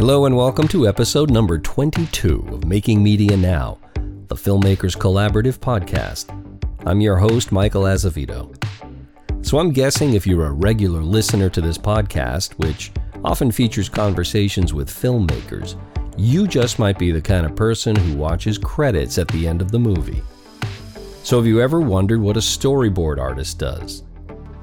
Hello and welcome to episode number 22 of Making Media Now, the Filmmakers Collaborative podcast. I'm your host, Michael Azevedo. So I'm guessing if you're a regular listener to this podcast, which often features conversations with filmmakers, you just might be the kind of person who watches credits at the end of the movie. So have you ever wondered what a storyboard artist does?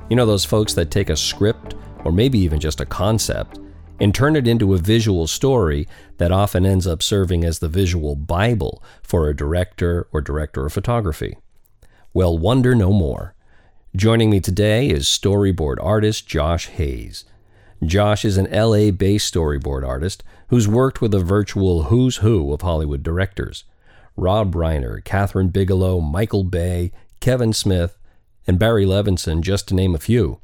You know those folks that take a script, or maybe even just a concept, and turn it into a visual story that often ends up serving as the visual Bible for a director or director of photography. Well, wonder no more. Joining me today is storyboard artist Josh Hayes. Josh is an LA based storyboard artist who's worked with a virtual who's who of Hollywood directors Rob Reiner, Kathryn Bigelow, Michael Bay, Kevin Smith, and Barry Levinson, just to name a few.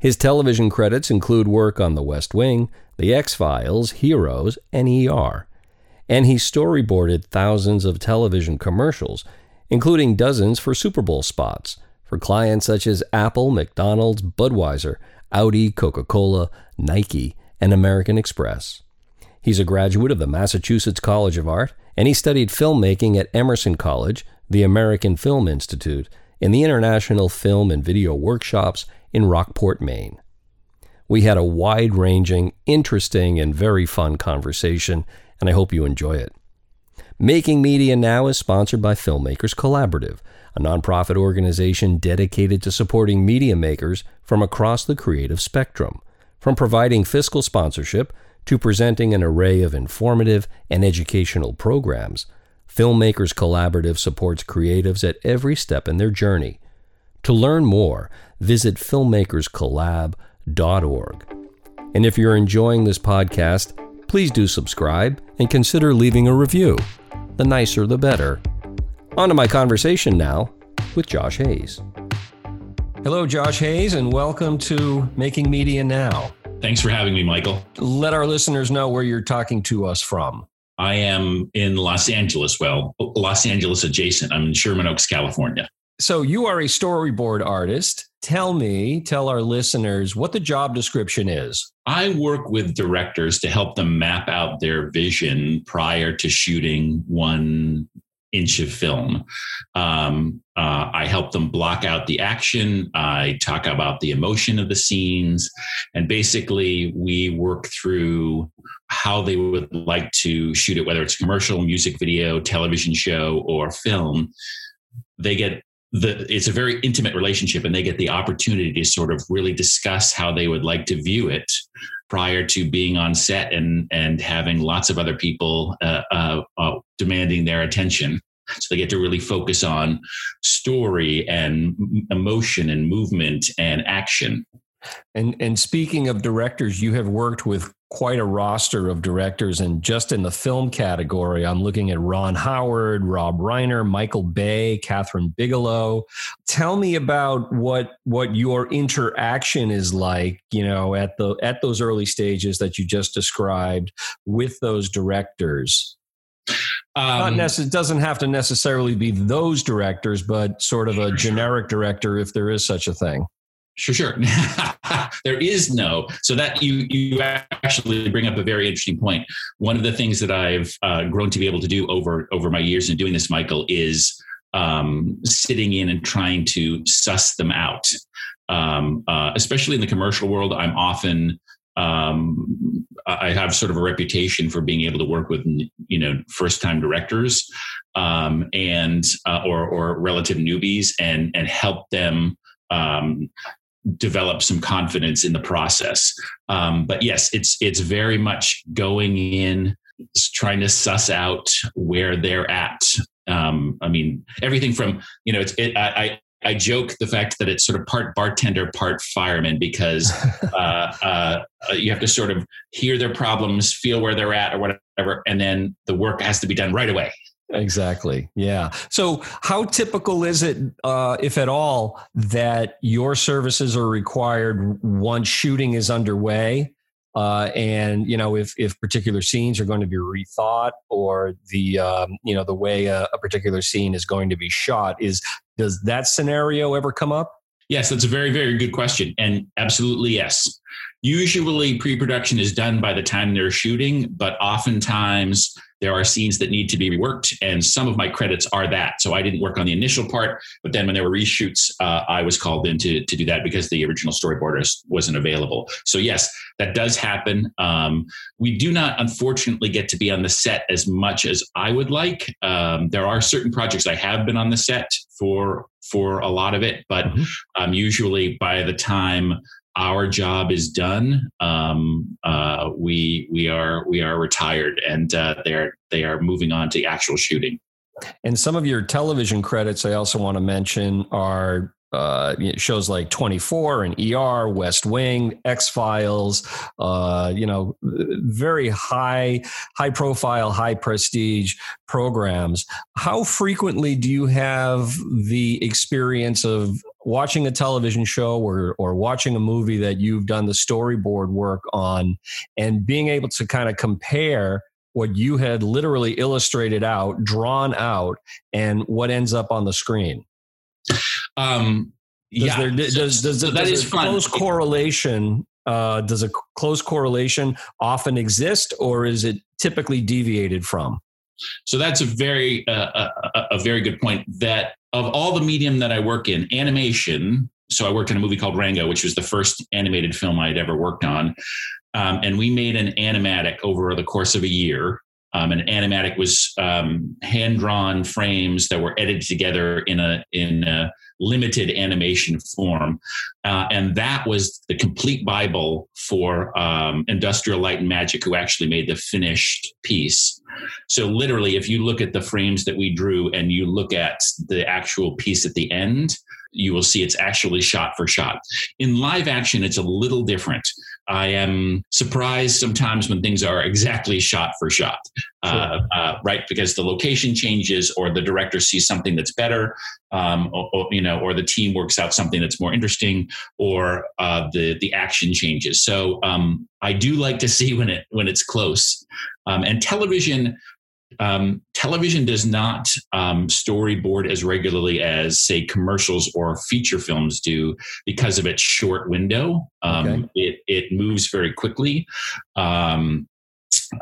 His television credits include work on The West Wing, The X Files, Heroes, and ER. And he storyboarded thousands of television commercials, including dozens for Super Bowl spots, for clients such as Apple, McDonald's, Budweiser, Audi, Coca Cola, Nike, and American Express. He's a graduate of the Massachusetts College of Art, and he studied filmmaking at Emerson College, the American Film Institute, and the International Film and Video Workshops in Rockport, Maine. We had a wide ranging, interesting, and very fun conversation, and I hope you enjoy it. Making Media Now is sponsored by Filmmakers Collaborative, a nonprofit organization dedicated to supporting media makers from across the creative spectrum, from providing fiscal sponsorship to presenting an array of informative and educational programs. Filmmakers Collaborative supports creatives at every step in their journey. To learn more, visit filmmakerscollab.org. And if you're enjoying this podcast, please do subscribe and consider leaving a review. The nicer, the better. On to my conversation now with Josh Hayes. Hello, Josh Hayes, and welcome to Making Media Now. Thanks for having me, Michael. Let our listeners know where you're talking to us from. I am in Los Angeles, well, Los Angeles adjacent. I'm in Sherman Oaks, California. So you are a storyboard artist. Tell me, tell our listeners what the job description is. I work with directors to help them map out their vision prior to shooting one inch of film. Um, uh, I help them block out the action. I talk about the emotion of the scenes. And basically, we work through how they would like to shoot it, whether it's commercial, music video, television show, or film. They get the it's a very intimate relationship and they get the opportunity to sort of really discuss how they would like to view it prior to being on set and and having lots of other people uh, uh, uh, demanding their attention. So they get to really focus on story and emotion and movement and action and and speaking of directors, you have worked with quite a roster of directors, and just in the film category, I'm looking at Ron Howard, Rob Reiner, Michael Bay, Kathryn Bigelow. Tell me about what what your interaction is like, you know, at the at those early stages that you just described with those directors. Um, necess- it doesn't have to necessarily be those directors, but sort of a generic director, if there is such a thing. Sure, sure. there is no. So that you you actually bring up a very interesting point. One of the things that I've uh, grown to be able to do over over my years in doing this, Michael, is um, sitting in and trying to suss them out. Um, uh, especially in the commercial world, I'm often um, I have sort of a reputation for being able to work with you know first time directors um, and uh, or or relative newbies and and help them um, develop some confidence in the process. Um, but yes, it's it's very much going in, trying to suss out where they're at. Um, I mean, everything from you know, it's it, I, I joke the fact that it's sort of part bartender, part fireman because uh, uh, you have to sort of hear their problems, feel where they're at, or whatever, and then the work has to be done right away. Exactly. Yeah. So, how typical is it, uh, if at all, that your services are required once shooting is underway? Uh, and you know, if if particular scenes are going to be rethought, or the um, you know the way a, a particular scene is going to be shot, is does that scenario ever come up? Yes, that's a very very good question, and absolutely yes. Usually pre-production is done by the time they're shooting, but oftentimes there are scenes that need to be reworked, and some of my credits are that. So I didn't work on the initial part, but then when there were reshoots, uh, I was called in to, to do that because the original storyboard wasn't available. So yes, that does happen. Um, we do not, unfortunately, get to be on the set as much as I would like. Um, there are certain projects I have been on the set for for a lot of it, but mm-hmm. um, usually by the time our job is done. Um, uh, we we are we are retired, and uh, they're they are moving on to actual shooting. And some of your television credits, I also want to mention, are uh, shows like 24 and ER, West Wing, X Files, uh, you know, very high, high profile, high prestige programs. How frequently do you have the experience of watching a television show or, or watching a movie that you've done the storyboard work on and being able to kind of compare what you had literally illustrated out, drawn out, and what ends up on the screen? Um, does yeah, there, does, does, does, so does a close fun. correlation? Uh, does a close correlation often exist, or is it typically deviated from? So that's a very uh, a, a very good point. That of all the medium that I work in, animation. So I worked in a movie called Rango, which was the first animated film I had ever worked on, um, and we made an animatic over the course of a year. Um, an animatic was um, hand drawn frames that were edited together in a in a limited animation form. Uh, and that was the complete Bible for um, Industrial Light and Magic, who actually made the finished piece. So, literally, if you look at the frames that we drew and you look at the actual piece at the end, you will see it's actually shot for shot. In live action, it's a little different. I am surprised sometimes when things are exactly shot for shot, sure. uh, uh, right? Because the location changes, or the director sees something that's better, um, or, or, you know, or the team works out something that's more interesting, or uh, the the action changes. So um, I do like to see when it when it's close. Um, and television, um, television does not um, storyboard as regularly as, say, commercials or feature films do because of its short window. Um, okay. It it moves very quickly. Um,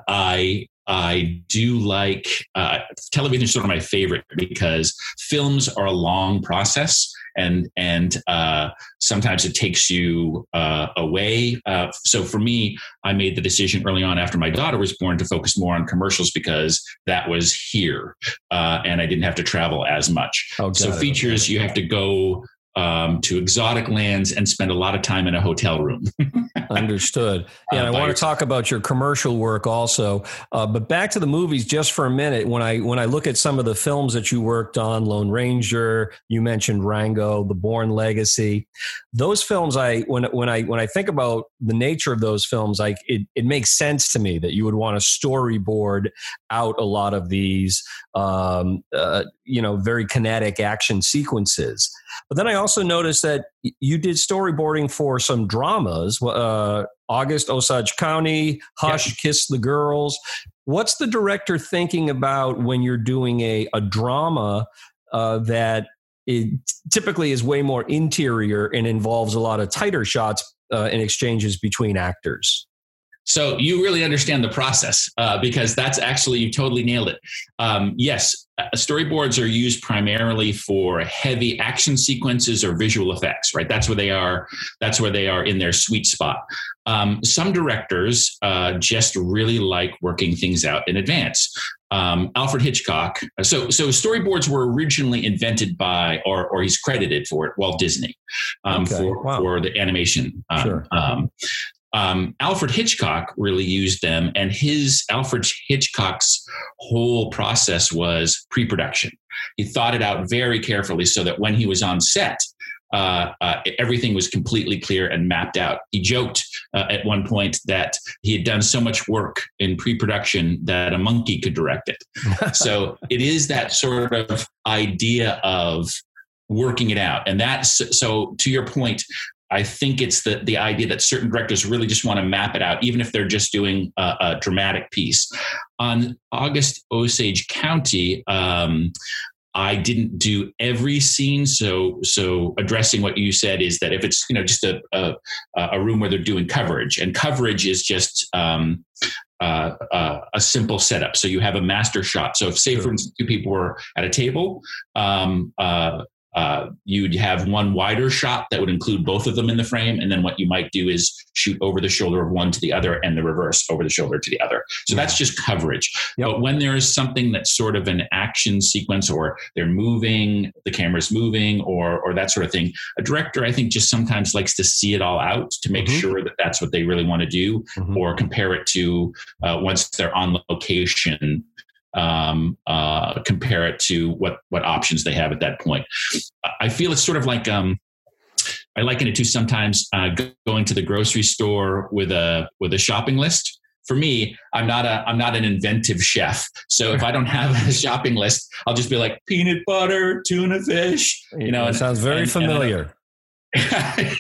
I I do like uh, television is sort of my favorite because films are a long process and and uh, sometimes it takes you uh, away. Uh, so for me, I made the decision early on after my daughter was born to focus more on commercials because that was here, uh, and I didn't have to travel as much. Oh, so features, you have to go um, to exotic lands and spend a lot of time in a hotel room. Understood. Yeah, uh, I want to talk about your commercial work also. Uh, but back to the movies just for a minute. When I when I look at some of the films that you worked on, Lone Ranger, you mentioned Rango, The Bourne Legacy. Those films, I when when I when I think about the nature of those films, like it, it makes sense to me that you would want to storyboard out a lot of these, um, uh, you know, very kinetic action sequences. But then I also noticed that you did storyboarding for some dramas, uh, August Osage County, Hush, Kiss the Girls. What's the director thinking about when you're doing a, a drama uh, that it typically is way more interior and involves a lot of tighter shots uh, and exchanges between actors? So you really understand the process uh, because that's actually you totally nailed it. Um, yes, uh, storyboards are used primarily for heavy action sequences or visual effects. Right, that's where they are. That's where they are in their sweet spot. Um, some directors uh, just really like working things out in advance. Um, Alfred Hitchcock. So, so storyboards were originally invented by, or, or he's credited for it, Walt Disney, um, okay. for wow. for the animation. Um, sure. Um, Alfred Hitchcock really used them, and his Alfred Hitchcock's whole process was pre-production. He thought it out very carefully so that when he was on set, uh, uh, everything was completely clear and mapped out. He joked uh, at one point that he had done so much work in pre-production that a monkey could direct it. so it is that sort of idea of working it out, and that's so. To your point, I think it's the the idea that certain directors really just want to map it out, even if they're just doing a, a dramatic piece. On August Osage County, um, I didn't do every scene. So, so addressing what you said is that if it's you know just a a, a room where they're doing coverage, and coverage is just um, uh, uh, a simple setup. So you have a master shot. So if say for instance two people were at a table, um, uh, uh, you'd have one wider shot that would include both of them in the frame, and then what you might do is shoot over the shoulder of one to the other, and the reverse over the shoulder to the other. So yeah. that's just coverage. Yep. But when there is something that's sort of an action sequence, or they're moving, the camera's moving, or or that sort of thing, a director I think just sometimes likes to see it all out to make mm-hmm. sure that that's what they really want to do, mm-hmm. or compare it to uh, once they're on location um, uh, compare it to what what options they have at that point. I feel it's sort of like um, I liken it to sometimes uh, going to the grocery store with a with a shopping list. For me, I'm not a I'm not an inventive chef. So if I don't have a shopping list, I'll just be like peanut butter, tuna fish. You know, it sounds very and, familiar. And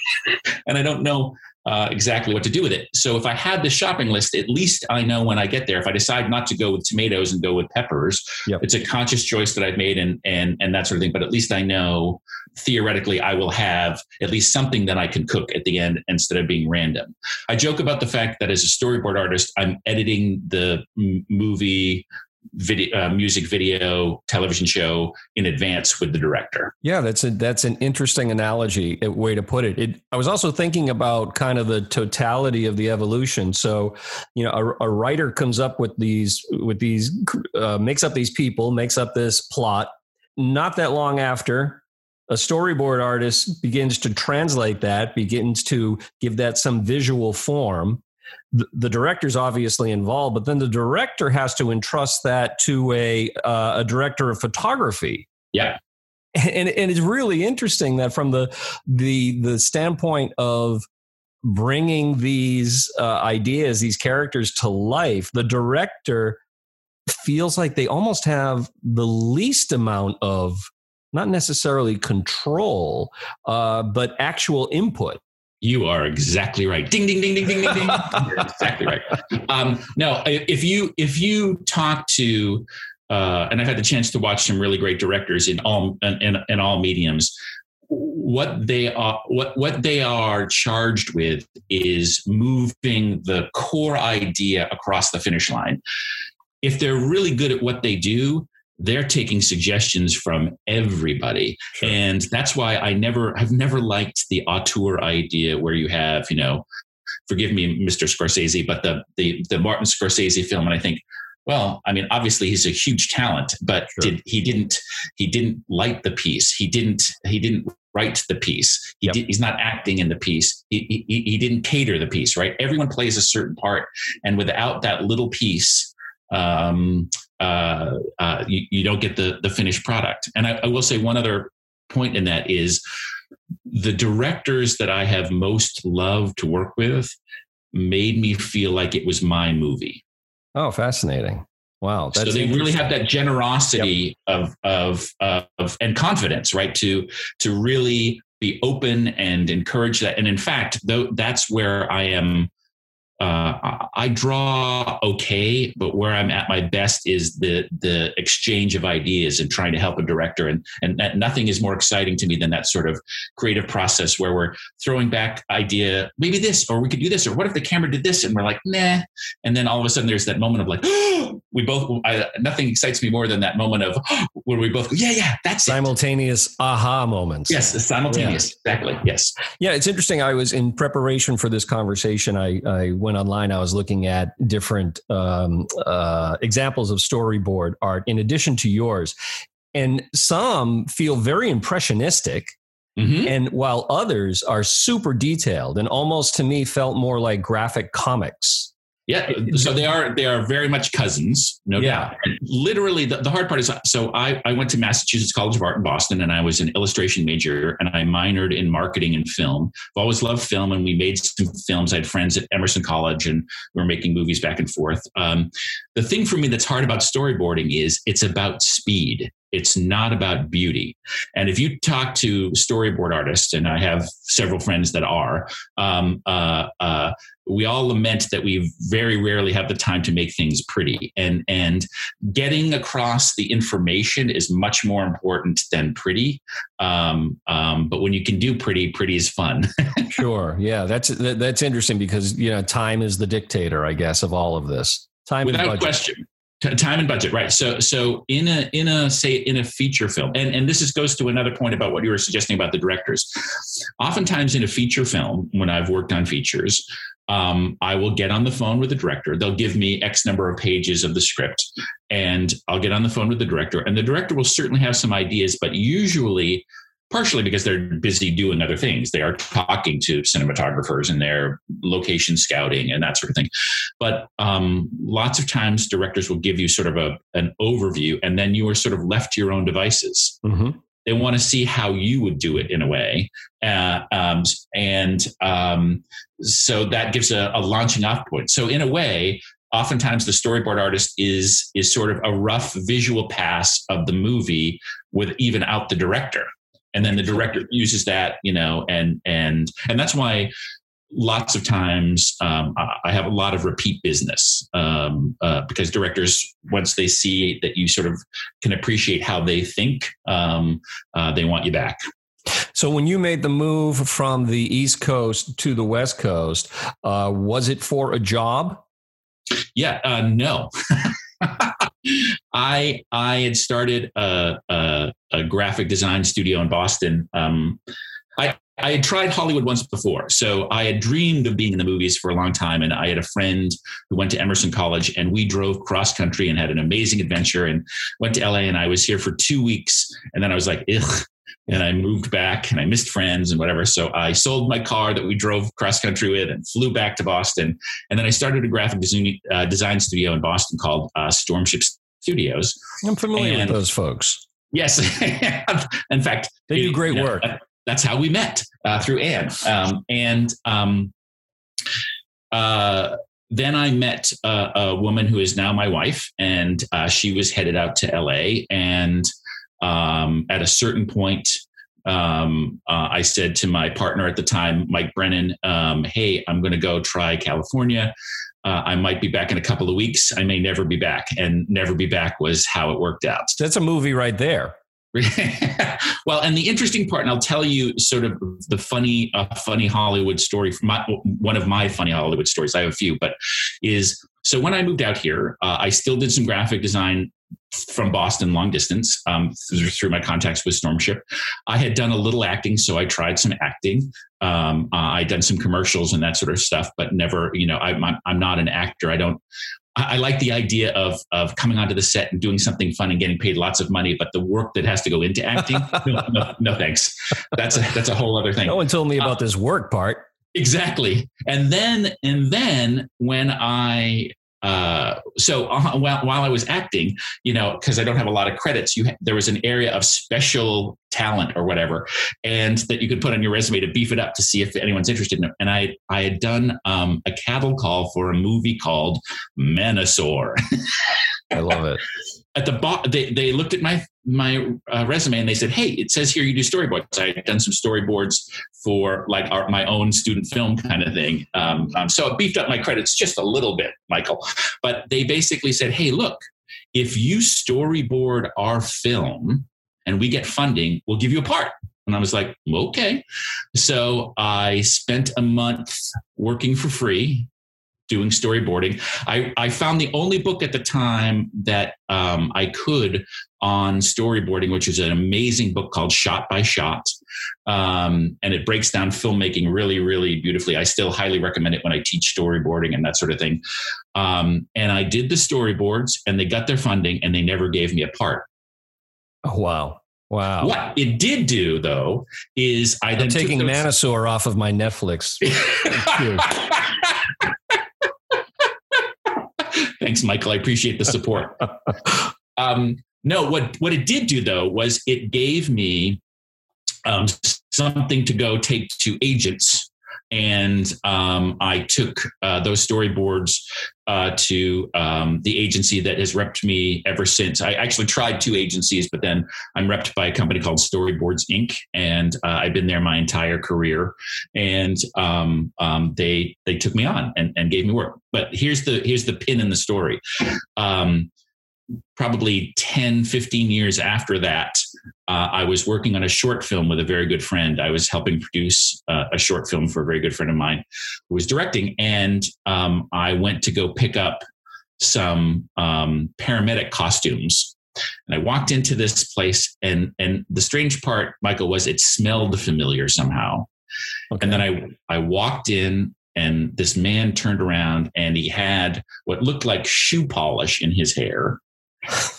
and I don't know uh, exactly what to do with it. So if I had the shopping list, at least I know when I get there. If I decide not to go with tomatoes and go with peppers, yep. it's a conscious choice that I've made and and and that sort of thing. But at least I know theoretically I will have at least something that I can cook at the end instead of being random. I joke about the fact that as a storyboard artist, I'm editing the m- movie video, uh, music video, television show in advance with the director. Yeah, that's a, that's an interesting analogy, way to put it. it. I was also thinking about kind of the totality of the evolution. So, you know, a, a writer comes up with these with these uh, makes up these people, makes up this plot. Not that long after, a storyboard artist begins to translate that, begins to give that some visual form the, the director's obviously involved, but then the director has to entrust that to a uh, a director of photography. Yeah. And, and it's really interesting that from the the the standpoint of bringing these uh, ideas, these characters to life, the director feels like they almost have the least amount of not necessarily control, uh, but actual input. You are exactly right. Ding, ding, ding, ding, ding, ding, ding. You're exactly right. Um, no, if you if you talk to, uh, and I've had the chance to watch some really great directors in all in, in all mediums. What they are what what they are charged with is moving the core idea across the finish line. If they're really good at what they do, they're taking suggestions from everybody sure. and that's why i never i've never liked the auteur idea where you have you know forgive me mr scorsese but the the, the martin scorsese film and i think well i mean obviously he's a huge talent but sure. did he didn't he didn't light the piece he didn't he didn't write the piece he yep. did, he's not acting in the piece he, he, he didn't cater the piece right everyone plays a certain part and without that little piece um, uh, uh, you, you, don't get the the finished product. And I, I will say one other point in that is the directors that I have most loved to work with made me feel like it was my movie. Oh, fascinating. Wow. so they really have that generosity yep. of, of, of, and confidence, right? To, to really be open and encourage that. And in fact, though, that's where I am uh, I draw okay, but where I'm at my best is the the exchange of ideas and trying to help a director. And and that, nothing is more exciting to me than that sort of creative process where we're throwing back idea, maybe this, or we could do this, or what if the camera did this, and we're like, nah. And then all of a sudden, there's that moment of like, we both. I, nothing excites me more than that moment of where we both go, yeah, yeah, that's simultaneous it. aha moments. Yes, simultaneous. Yeah. Exactly. Yes. Yeah, it's interesting. I was in preparation for this conversation. I I went online, I was looking at different um, uh, examples of storyboard art in addition to yours. And some feel very impressionistic. Mm-hmm. And while others are super detailed and almost to me felt more like graphic comics. Yeah, so they are they are very much cousins, no yeah. doubt. And literally, the, the hard part is so I, I went to Massachusetts College of Art in Boston, and I was an illustration major, and I minored in marketing and film. I've always loved film, and we made some films. I had friends at Emerson College, and we were making movies back and forth. Um, the thing for me that's hard about storyboarding is it's about speed. It's not about beauty. And if you talk to storyboard artists, and I have several friends that are, um, uh, uh, we all lament that we very rarely have the time to make things pretty. And and getting across the information is much more important than pretty. Um, um, but when you can do pretty pretty is fun. Sure. Yeah that's that's interesting because you know time is the dictator i guess of all of this. Time without question time and budget right so so in a in a say in a feature film and and this is goes to another point about what you were suggesting about the directors oftentimes in a feature film when i've worked on features um, I will get on the phone with the director. They'll give me X number of pages of the script, and I'll get on the phone with the director. And the director will certainly have some ideas, but usually, partially because they're busy doing other things, they are talking to cinematographers and they're location scouting and that sort of thing. But um, lots of times, directors will give you sort of a an overview, and then you are sort of left to your own devices. Mm-hmm. They want to see how you would do it in a way. Uh, um, and um, so that gives a, a launching off point. So, in a way, oftentimes the storyboard artist is is sort of a rough visual pass of the movie with even out the director and then the director uses that you know and and and that's why lots of times um, I have a lot of repeat business um, uh, because directors, once they see that you sort of can appreciate how they think, um, uh, they want you back. So, when you made the move from the East Coast to the West Coast, uh, was it for a job? Yeah, uh, no. I I had started a, a, a, graphic design studio in Boston. Um, I I had tried Hollywood once before. So I had dreamed of being in the movies for a long time. And I had a friend who went to Emerson College and we drove cross country and had an amazing adventure and went to LA. And I was here for two weeks. And then I was like, ugh. And I moved back and I missed friends and whatever. So I sold my car that we drove cross country with and flew back to Boston. And then I started a graphic design, uh, studio in Boston called uh, Stormship Studios. I'm familiar and with those folks. Yes. in fact, they do great work that's how we met uh, through Anne. Um, and um, uh, then I met a, a, woman who is now my wife, and uh, she was headed out to LA. And um, at a certain point, um, uh, I said to my partner at the time, Mike Brennan, um, "Hey, I'm going to go try California." Uh, I might be back in a couple of weeks. I may never be back. And never be back was how it worked out. That's a movie right there. well, and the interesting part, and I'll tell you sort of the funny, uh, funny Hollywood story. My, one of my funny Hollywood stories. I have a few, but is so when I moved out here, uh, I still did some graphic design from Boston long distance um, through, through, my contacts with Stormship. I had done a little acting, so I tried some acting. Um, uh, I'd done some commercials and that sort of stuff, but never, you know, I, I'm, I'm not an actor. I don't I, like the idea of of coming onto the set and doing something fun and getting paid lots of money, but the work that has to go into acting, no, no, no, thanks. That's a that's a whole other thing. No one told me about uh, this work part. Exactly, and then and then when I uh, so uh, while, while I was acting, you know, because I don't have a lot of credits, you ha- there was an area of special talent or whatever, and that you could put on your resume to beef it up to see if anyone's interested in it. And I I had done um, a cattle call for a movie called Menasor. I love it. At the they, they looked at my my uh, resume and they said, "Hey, it says here you do storyboards." I had done some storyboards for like our, my own student film kind of thing. Um, um, so it beefed up my credits just a little bit, Michael. But they basically said, "Hey, look, if you storyboard our film and we get funding, we'll give you a part." And I was like, "Okay." So I spent a month working for free doing storyboarding. I, I found the only book at the time that um, I could on storyboarding, which is an amazing book called Shot by Shot. Um, and it breaks down filmmaking really, really beautifully. I still highly recommend it when I teach storyboarding and that sort of thing. Um, and I did the storyboards and they got their funding and they never gave me a part. Oh, wow. Wow. What it did do, though, is I I'm then taking those- off of my Netflix. Thanks, Michael. I appreciate the support. um, no, what what it did do though was it gave me um, something to go take to agents and um, I took uh, those storyboards uh, to um, the agency that has repped me ever since. I actually tried two agencies, but then I'm repped by a company called Storyboards Inc., and uh, I've been there my entire career. And um, um they they took me on and, and gave me work. But here's the here's the pin in the story. Um, probably 10, 15 years after that, uh, I was working on a short film with a very good friend. I was helping produce uh, a short film for a very good friend of mine who was directing. And um, I went to go pick up some um, paramedic costumes. And I walked into this place, and, and the strange part, Michael, was it smelled familiar somehow. Okay. And then I, I walked in, and this man turned around and he had what looked like shoe polish in his hair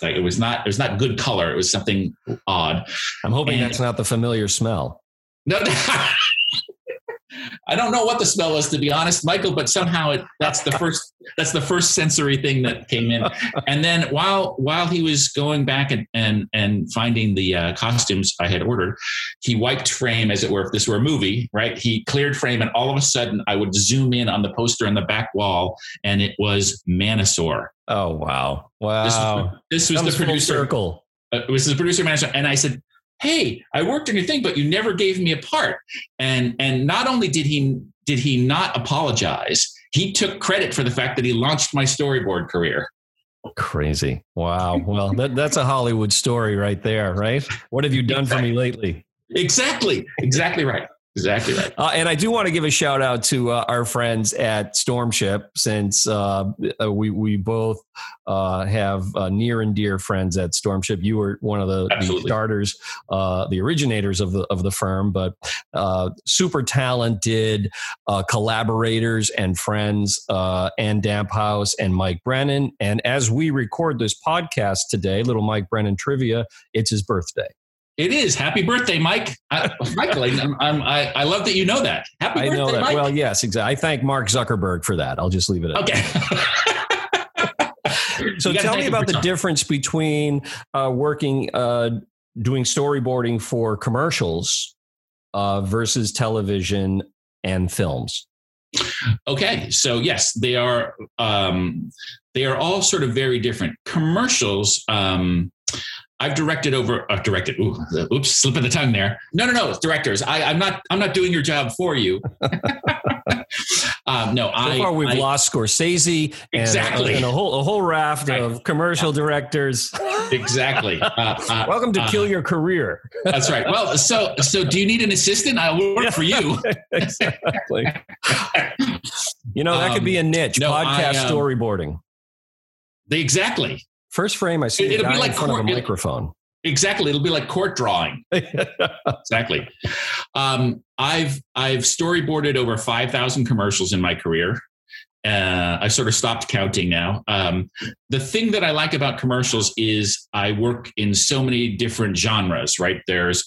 like it was not it was not good color. It was something odd. I'm hoping and, that's not the familiar smell. No, I don't know what the smell was to be honest, Michael, but somehow it that's the first that's the first sensory thing that came in. And then while while he was going back and and, and finding the uh, costumes I had ordered, he wiped frame as it were if this were a movie, right? He cleared frame and all of a sudden I would zoom in on the poster on the back wall and it was Manosaur. Oh wow. Wow. This was, this was the producer circle. Uh, it was the producer Manosaur and I said hey i worked on your thing but you never gave me a part. And and not only did he did he not apologize he took credit for the fact that he launched my storyboard career. Crazy. Wow. Well that, that's a hollywood story right there right? What have you done for me lately? Exactly. Exactly right Exactly right. Uh, and I do want to give a shout out to uh, our friends at Stormship, since uh, uh we we both uh, have uh, near and dear friends at Stormship. You were one of the, the starters, the originators of the of the firm, but super talented collaborators and friends, Ann Damphouse and Mike Brennan. And as we record this podcast today, little Mike Brennan trivia, it's his birthday. It is. Happy birthday, Mike. I, Michael, I'm, I'm, I, I love that you know that. Happy I birthday, know that. Mike. Well, yes, exactly. I thank Mark Zuckerberg for that. I'll just leave it at okay. so tell me about the difference between uh, working, uh, doing storyboarding for commercials uh, versus television and films. Okay, so yes, they are. Um, they are all sort of very different. Commercials. Um, I've directed over, uh, directed. Ooh, oops, slip of the tongue there. No, no, no, directors. I, I'm not. I'm not doing your job for you. um, no, so I. far, we've I, lost Scorsese exactly, and a whole a whole raft right. of commercial directors. exactly. Uh, uh, Welcome to uh, kill your career. that's right. Well, so so do you need an assistant? I'll work for you. exactly. you know that um, could be a um, niche. No, podcast I, um, storyboarding. exactly. First frame, I see it, will be like in front court, of a microphone. Exactly, it'll be like court drawing. exactly. Um, I've I've storyboarded over five thousand commercials in my career. Uh, I sort of stopped counting now. Um, the thing that I like about commercials is I work in so many different genres. Right, there's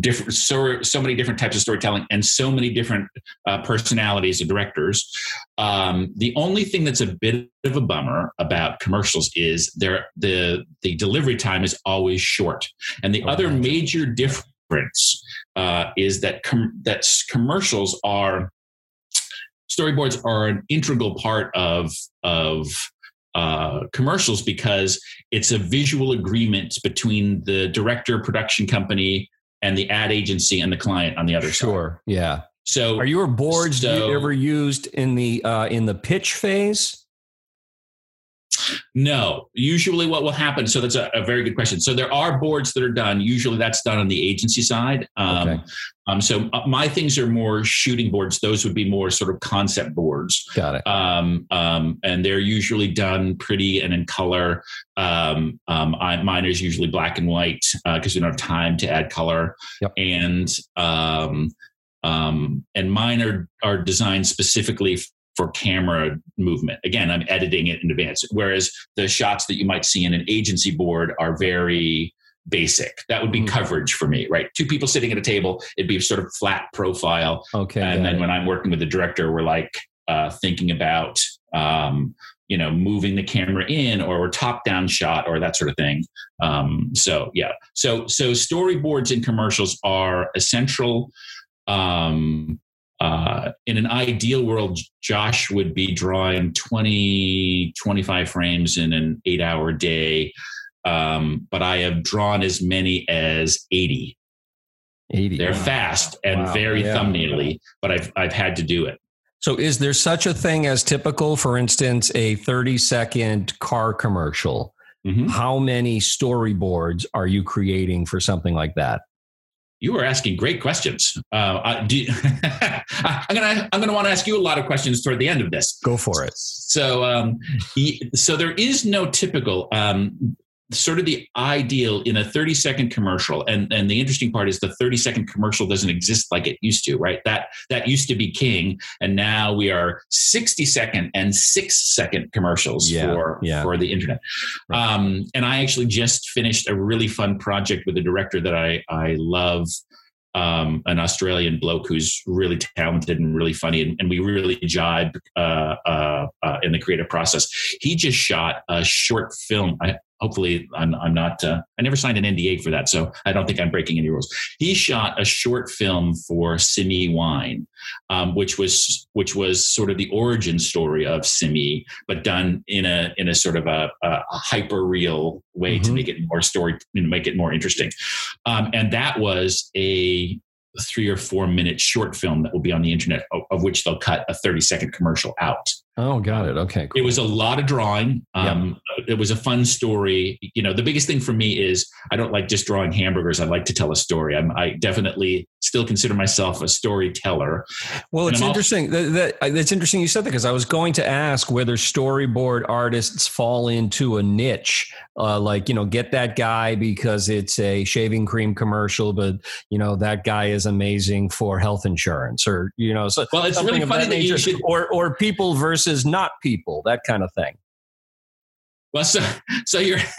different so, so many different types of storytelling and so many different uh, personalities and directors. Um, the only thing that's a bit of a bummer about commercials is there the the delivery time is always short. And the oh, other major difference uh, is that com- that commercials are storyboards are an integral part of of uh, commercials because it's a visual agreement between the director production company and the ad agency and the client on the other sure. side. Sure. Yeah. So are your boards so, ever used in the uh, in the pitch phase? No, usually what will happen. So that's a, a, very good question. So there are boards that are done. Usually that's done on the agency side. Um, okay. um, so uh, my things are more shooting boards. Those would be more sort of concept boards. Got it. Um, um, and they're usually done pretty and in color. Um, um, I, mine is usually black and white because uh, we don't have time to add color. Yep. And um, and mine are are designed specifically for camera movement. Again, I'm editing it in advance. Whereas the shots that you might see in an agency board are very basic. That would be mm-hmm. coverage for me, right? Two people sitting at a table, it'd be sort of flat profile. Okay. And then it. when I'm working with the director, we're like uh, thinking about, um, you know, moving the camera in or top down shot or that sort of thing. Um, so yeah. So so storyboards in commercials are essential um, uh, in an ideal world, Josh would be drawing 20, 25 frames in an eight hour day. Um, but I have drawn as many as 80. 80. They're fast and Wow. very Yeah. thumbnaily, but I've, I've had to do it. So, is there such a thing as typical, for instance, a 30 second car commercial? Mhm. How many storyboards are you creating for something like that? You are asking great questions. Uh, I, do, I'm gonna I'm gonna want to ask you a lot of questions toward the end of this. Go for it. So, um, so there is no typical. Um, sort of the ideal in a 30 second commercial and and the interesting part is the 30 second commercial doesn't exist like it used to right that that used to be king and now we are 60 second and 6 second commercials Yeah, for yeah. for the internet Right. um and i actually just finished a really fun project with a director that i i love um, an Australian bloke who's really talented and really funny, and, and we really jibe uh, uh, uh, in the creative process. He just shot a short film. I, hopefully, I'm, I'm not. Uh, I never signed an NDA for that, so I don't think I'm breaking any rules. He shot a short film for Simi Wine, um, which was which was sort of the origin story of Simi, but done in a in a sort of a, a hyper real way to Mhm. make it more story, make it more interesting. Um, and that was a three or four minute short film that will be on the internet, of, of which they'll cut a 30 second commercial out. Oh, got it. Okay. Cool. It was a lot of drawing. Um, It was a fun story. You know, the biggest thing for me is I don't like just drawing hamburgers. I like to tell a story. I'm, I definitely still consider myself a storyteller. Well, And it's I'm also- interesting. That, that, it's interesting you said that because I was going to ask whether storyboard artists fall into a niche, uh, like you know, get that guy because it's a shaving cream commercial, but you know that guy is amazing for health insurance, or you know, so Well, it's really funny that that you should or or people versus not people, that kind of thing. Well, so so you're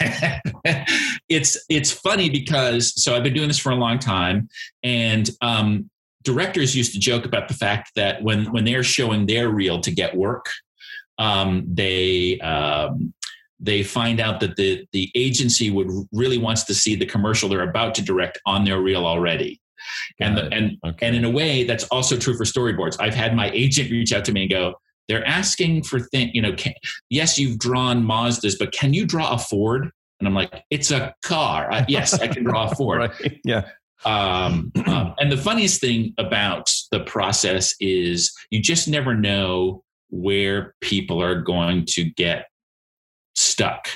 it's it's funny because so I've been doing this for a long time, and um, directors used to joke about the fact that when when they're showing their reel to get work, um, they um, they find out that the the agency would really wants to see the commercial they're about to direct on their reel already. And, the, and Okay. and in a way, that's also true for storyboards. I've had my agent reach out to me and go, they're asking for things, you know, can, yes, you've drawn Mazdas, but can you draw a Ford? And I'm like, it's a car. I, yes, I can draw a Ford. right. Yeah. Um, um, and the funniest thing about the process is you just never know where people are going to get stuck.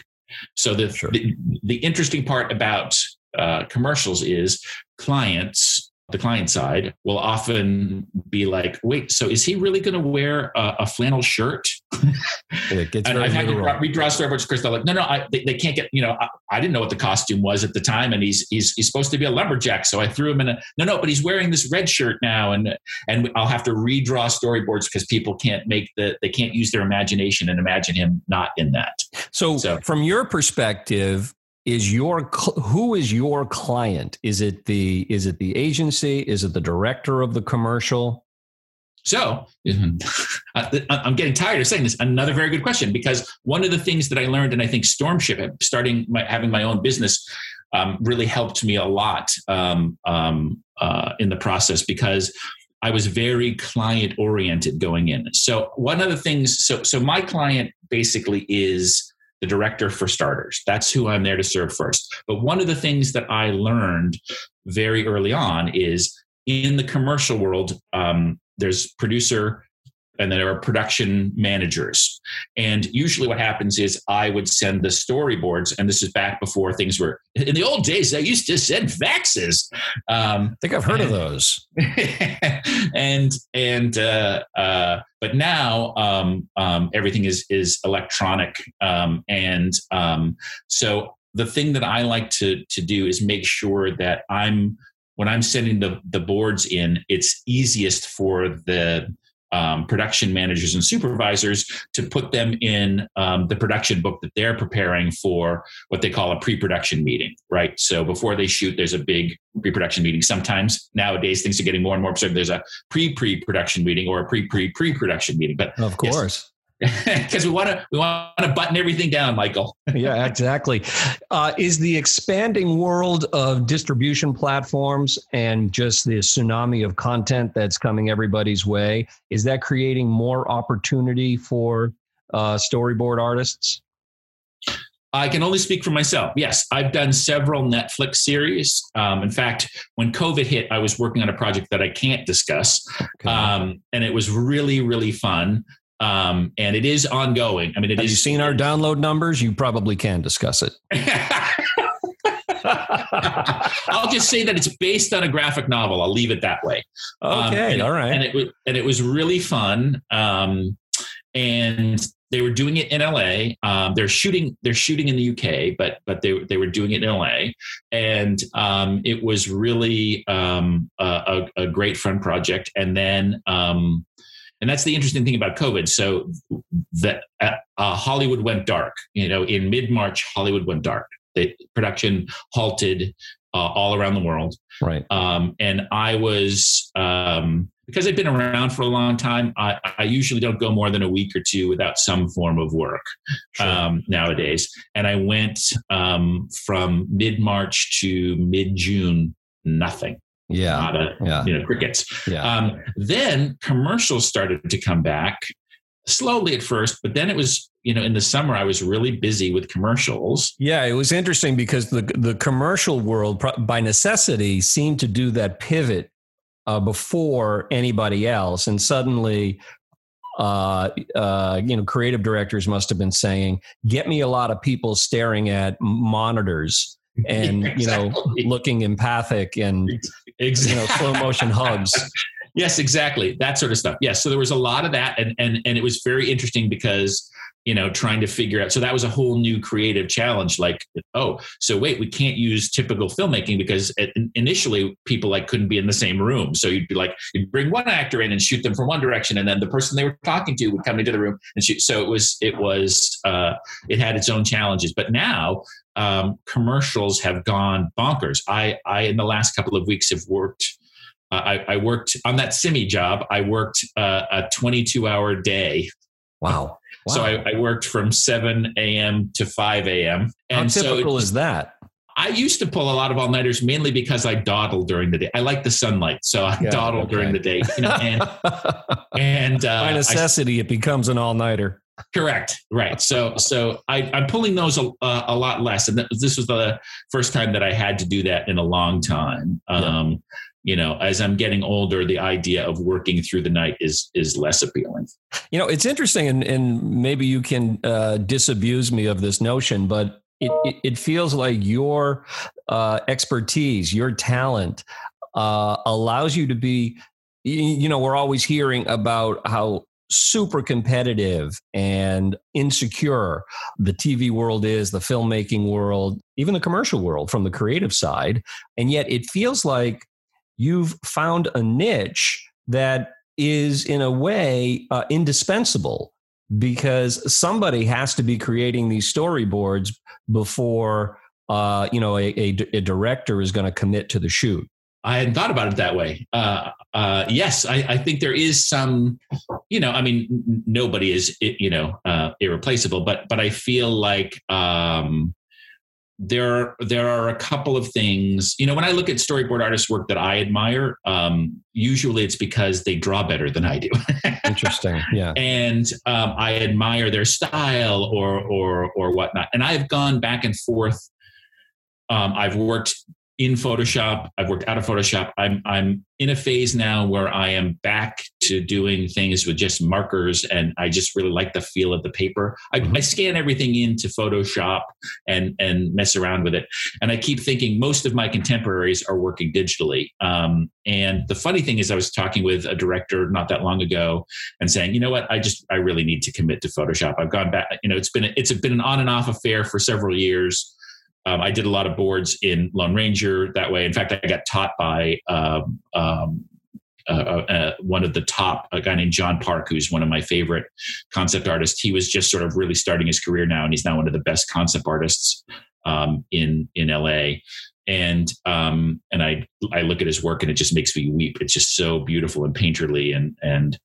So the Sure. the, the interesting part about uh, commercials is clients, the client side, will often be like, "Wait, so is he really going to wear a, a flannel shirt?" And I've had to literal. draw, redraw storyboards. Chris, they're like, "No, no, I, they, they can't get." You know, I, I didn't know what the costume was at the time, and he's he's he's supposed to be a lumberjack, so I threw him in a no, no, but he's wearing this red shirt now, and and I'll have to redraw storyboards because people can't make the they can't use their imagination and imagine him not in that. So, So- from your perspective, is your who is your client? Is it the is it the agency? Is it the director of the commercial? So I'm getting tired of saying this. Another very good question because one of the things that I learned, and I think Stormship, starting my, having my own business, um, really helped me a lot um, um, uh, in the process because I was very client oriented going in. So one of the things, so so my client basically is the director for starters. That's who I'm there to serve first. But one of the things that I learned very early on is in the commercial world, um, there's producer and then there are production managers. And usually what happens is I would send the storyboards, and this is back before things were in the old days, I used to send faxes. Um, I think I've heard of those. and and uh, uh, but now um, um, everything is is electronic, um, and um, so the thing that I like to to do is make sure that I'm when I'm sending the the boards in, it's easiest for the um, production managers and supervisors to put them in um, the production book that they're preparing for what they call a pre-production meeting, right? So before they shoot, there's a big pre-production meeting. Sometimes nowadays things are getting more and more absurd. There's a pre-pre-production meeting or a pre-pre-pre-production meeting. But Of course. because we want to we want to button everything down, Michael. yeah, exactly. Uh, is the expanding world of distribution platforms and just the tsunami of content that's coming everybody's way is that creating more opportunity for uh, storyboard artists? I can only speak for myself. Yes, I've done several Netflix series. Um, in fact, when COVID hit, I was working on a project that I can't discuss, um, and it was really, really fun. Um, and it is ongoing. I mean, it Have is, you seen our download numbers? You probably can discuss it. I'll just say that it's based on a graphic novel. I'll leave it that way. Um, okay, and, all right. And it was and it was really fun. Um, and they were doing it in LA. Um, they're shooting they're shooting in the UK, but but they they were doing it in LA, and um, it was really um, a, a, great fun project. And then um, and that's the interesting thing about COVID. So that uh, uh, Hollywood went dark. You know, in mid March, Hollywood went dark. The production halted uh, all around the world. Right. Um, and I was um, because I've been around for a long time. I, I, usually don't go more than a week or two without some form of work sure. um, nowadays. And I went um, from mid March to mid June, nothing. Yeah. Not a, yeah. You know, crickets. Yeah. Um, then commercials started to come back slowly at first, but then it was, you know, in the summer I was really busy with commercials. Yeah, it was interesting because the the commercial world by necessity seemed to do that pivot uh, before anybody else, and suddenly uh, uh, you know, creative directors must have been saying, "Get me a lot of people staring at monitors and exactly. you know, looking empathic and exactly. you know, slow motion hugs." Yes, exactly. That sort of stuff. Yes. So there was a lot of that. And, and, and it was very interesting because, you know, trying to figure out, so that was a whole new creative challenge. Like, oh, so wait, we can't use typical filmmaking because initially people like couldn't be in the same room. So you'd be like, you'd bring one actor in and shoot them from one direction. And then the person they were talking to would come into the room and shoot. So it was, it was, uh, it had its own challenges, but now um, commercials have gone bonkers. I, I, in the last couple of weeks have worked, I, I, worked on that semi job. I worked uh, a 22 hour day. Wow. wow. So I, I, worked from 7 a.m. to 5 a.m. And How typical so is that? I used to pull a lot of all nighters mainly because I dawdle during the day. I like the sunlight, so I yeah, dawdle okay. during the day. You know, and and uh, by necessity, I, it becomes an all nighter. Correct. Right. So so I, am pulling those a, a, lot less, and this was the first time that I had to do that in a long time. Um, yeah you know as i'm getting older the idea of working through the night is is less appealing you know it's interesting and, and maybe you can uh, disabuse me of this notion but it, it, it feels like your uh, expertise your talent uh, allows you to be you know we're always hearing about how super competitive and insecure the TV world is, the filmmaking world, even the commercial world from the creative side. And yet it feels like you've found a niche that is in a way uh, indispensable because somebody has to be creating these storyboards before uh, you know a, a, a director is going to commit to the shoot I hadn't thought about it that way. Uh, uh, yes, I, I, think there is some, you know, I mean, nobody is, you know, uh, irreplaceable, but but I feel like um, there there are a couple of things you know when i look at storyboard artists work that i admire um, usually it's because they draw better than i do. Interesting. Yeah. And um, i admire their style or or or whatnot. And i've gone back and forth um, i've worked in Photoshop. I've worked out of Photoshop. I'm I'm in a phase now where I am back to doing things with just markers, and I just really like the feel of the paper. I, mm-hmm. I, scan everything into Photoshop and and mess around with it. And I keep thinking most of my contemporaries are working digitally. Um, and the funny thing is, I was talking with a director not that long ago and saying, you know what, I just I really need to commit to Photoshop. I've gone back. You know, it's been it's been an on and off affair for several years. Um, I did a lot of boards in Lone Ranger that way. In fact, I got taught by um, um, uh, uh, uh, one of the top, a guy named John Park, who's one of my favorite concept artists. He was just sort of really starting his career now, and he's now one of the best concept artists um, in in LA. And um, and I I look at his work, and it just makes me weep. It's just so beautiful and painterly, and and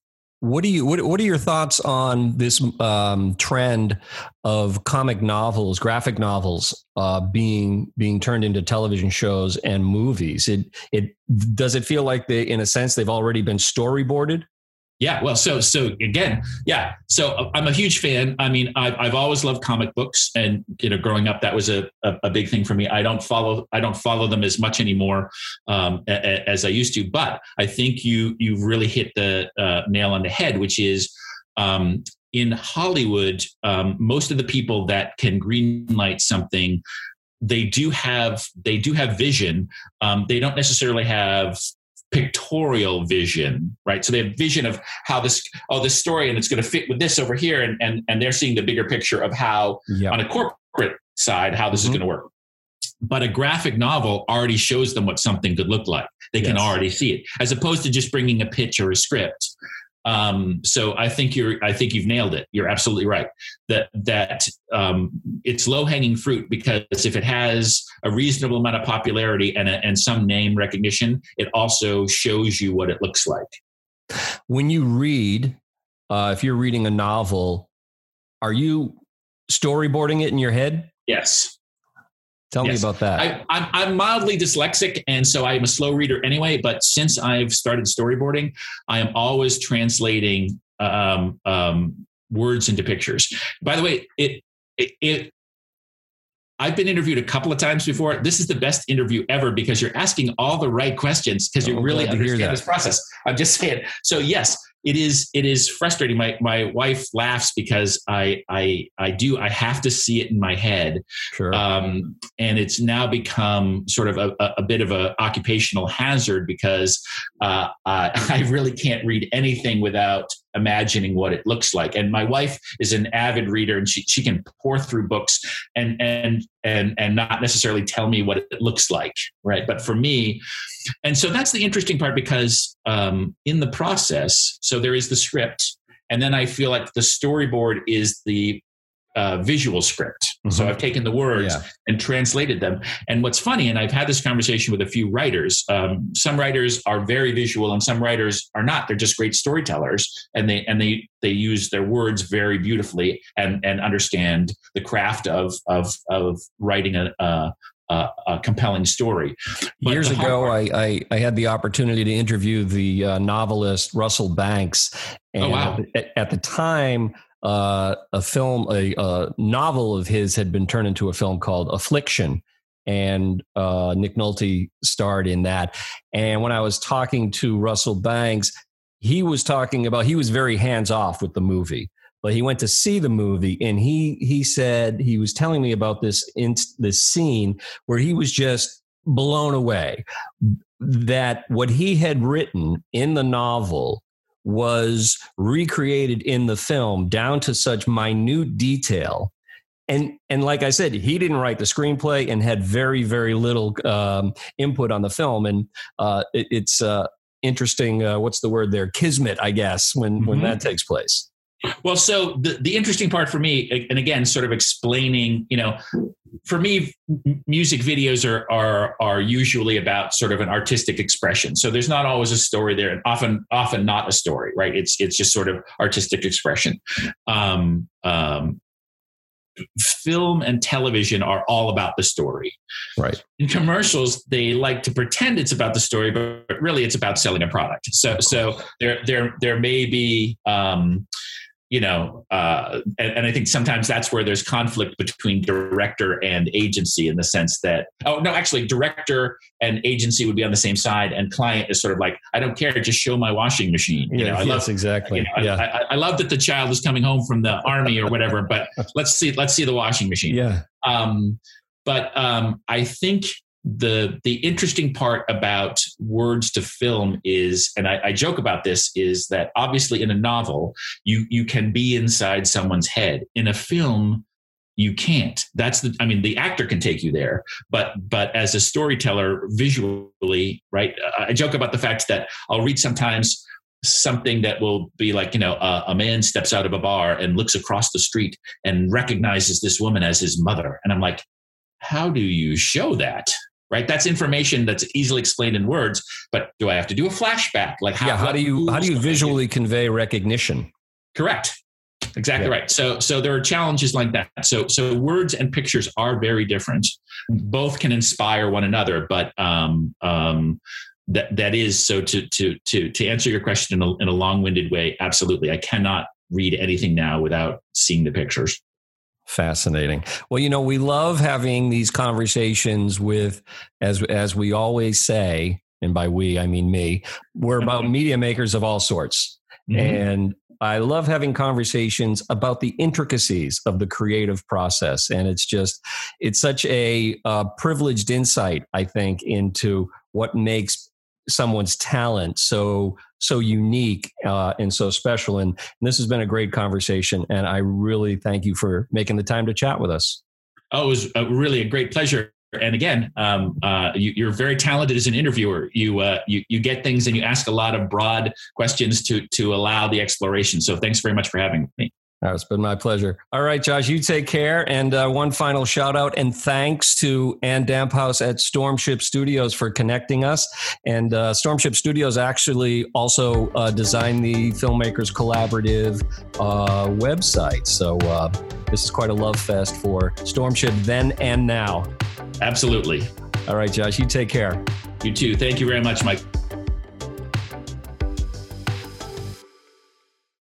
what do you what, what are your thoughts on this um, trend of comic novels, graphic novels, uh, being being turned into television shows and movies? It it does it feel like they, in a sense, they've already been storyboarded? Yeah, well, so so again, yeah. So uh, I'm a huge fan. I mean, I've I've always loved comic books, and you know, growing up, that was a, a, a big thing for me. I don't follow I don't follow them as much anymore um, a, a, as I used to, but I think you you really hit the uh, nail on the head, which is um, in Hollywood, um, most of the people that can greenlight something they do have they do have vision. Um, they don't necessarily have pictorial vision, right? So they have vision of how this, oh, this story, and it's going to fit with this over here, and and and they're seeing the bigger picture of how on a corporate side how this mm-hmm. is going to work. But a graphic novel already shows them what something could look like. They yes. can already see it, as opposed to just bringing a pitch or a script. Um, so I think you're, I think you've nailed it. You're absolutely right that that um, it's low hanging fruit because if it has a reasonable amount of popularity and a, and some name recognition, it also shows you what it looks like. When you read, uh, if you're reading a novel, are you storyboarding it in your head? Yes. Tell yes. me about that. I, I'm, I'm mildly dyslexic, and so I'm a slow reader anyway. But since I've started storyboarding, I am always translating um, um, words into pictures. By the way, it, it, it I've been interviewed a couple of times before. This is the best interview ever because you're asking all the right questions because you oh, really understand this process. I'm just saying. So yes, it is it is frustrating. My my wife laughs because I I I do I have to see it in my head, sure. um, and it's now become sort of a, a bit of a occupational hazard because uh, I really can't read anything without imagining what it looks like. And my wife is an avid reader, and she she can pour through books and and and and not necessarily tell me what it looks like, right? But for me, and so that's the interesting part because um, in the process, so there is the script, and then I feel like the storyboard is the uh, visual script. Mm-hmm. So I've taken the words yeah. and translated them. And what's funny, and I've had this conversation with a few writers. Um, some writers are very visual, and some writers are not. They're just great storytellers, and they and they they use their words very beautifully and and understand the craft of of of writing a, a uh, a compelling story. But Years ago, I, I, I, had the opportunity to interview the uh, novelist Russell Banks. And oh, wow. at, at the time, uh, a film, a, a, novel of his had been turned into a film called Affliction. And uh, Nick Nolte starred in that. And when I was talking to Russell Banks, he was talking about, he was very hands off with the movie but he went to see the movie and he he said he was telling me about this in this scene where he was just blown away that what he had written in the novel was recreated in the film down to such minute detail. And and like i said he didn't write the screenplay and had very very little um, input on the film. And uh, it, it's uh, interesting uh, what's the word there? Kismet i guess when mm-hmm. when that takes place. Well, so the, the interesting part for me, and again, sort of explaining, you know, for me, music videos are are are usually about sort of an artistic expression. So there's not always a story there, and often often not a story, right? It's it's just sort of artistic expression. Um, um, film and television are all about the story. Right. In commercials, they like to pretend it's about the story, but really it's about selling a product. So so there there there may be. Um, you know, uh, and, and, I think sometimes that's where there's conflict between director and agency in the sense that, oh, no, actually, director and agency would be on the same side, and client is sort of like, I don't care, just show my washing machine. You yeah, know, I yes, love, exactly. You know, yeah. I, I, I, love that the child is coming home from the army or whatever, but let's see, let's see the washing machine. Yeah. Um, but um, I think the the interesting part about words to film is and I, I, joke about this is that obviously in a novel you you can be inside someone's head. In a film you can't. That's the i mean the actor can take you there but but as a storyteller visually right i joke about the fact that i'll read sometimes something that will be like you know a man steps out of a bar and looks across the street and recognizes this woman as his mother. And i'm like how do you show that right? That's information that's easily explained in words. But do I have to do a flashback? Like how, yeah, how do you how do you visually convey recognition? Correct. Exactly yeah. right. So so there are challenges like that. So so words and pictures are very different. Both can inspire one another, but um, um, that that is so to to to to answer your question in a, in a long-winded way. Absolutely, I cannot read anything now without seeing the pictures. Fascinating. Well, you know, we love having these conversations with, as as we always say, and by we I mean me, we're about media makers of all sorts. Mm-hmm. And I love having conversations about the intricacies of the creative process. And it's just, it's such a uh, privileged insight, I think, into what makes someone's talent so so unique uh, and so special and, and, this has been a great conversation and i really thank you for making the time to chat with us oh it was a, really a great pleasure and again, um, uh, you, are very talented as an interviewer. You, uh, you you get things and you ask a lot of broad questions to to allow the exploration. So thanks very much for having me. Oh, it's been my pleasure. All right, Josh, you take care. And uh, one final shout out and thanks to Ann Damphouse at Stormship Studios for connecting us. And uh, Stormship Studios actually also uh, designed the Filmmakers Collaborative uh, website. So uh, this is quite a love fest for Stormship then and now. Absolutely. All right, Josh, you take care. You too. Thank you very much, Mike.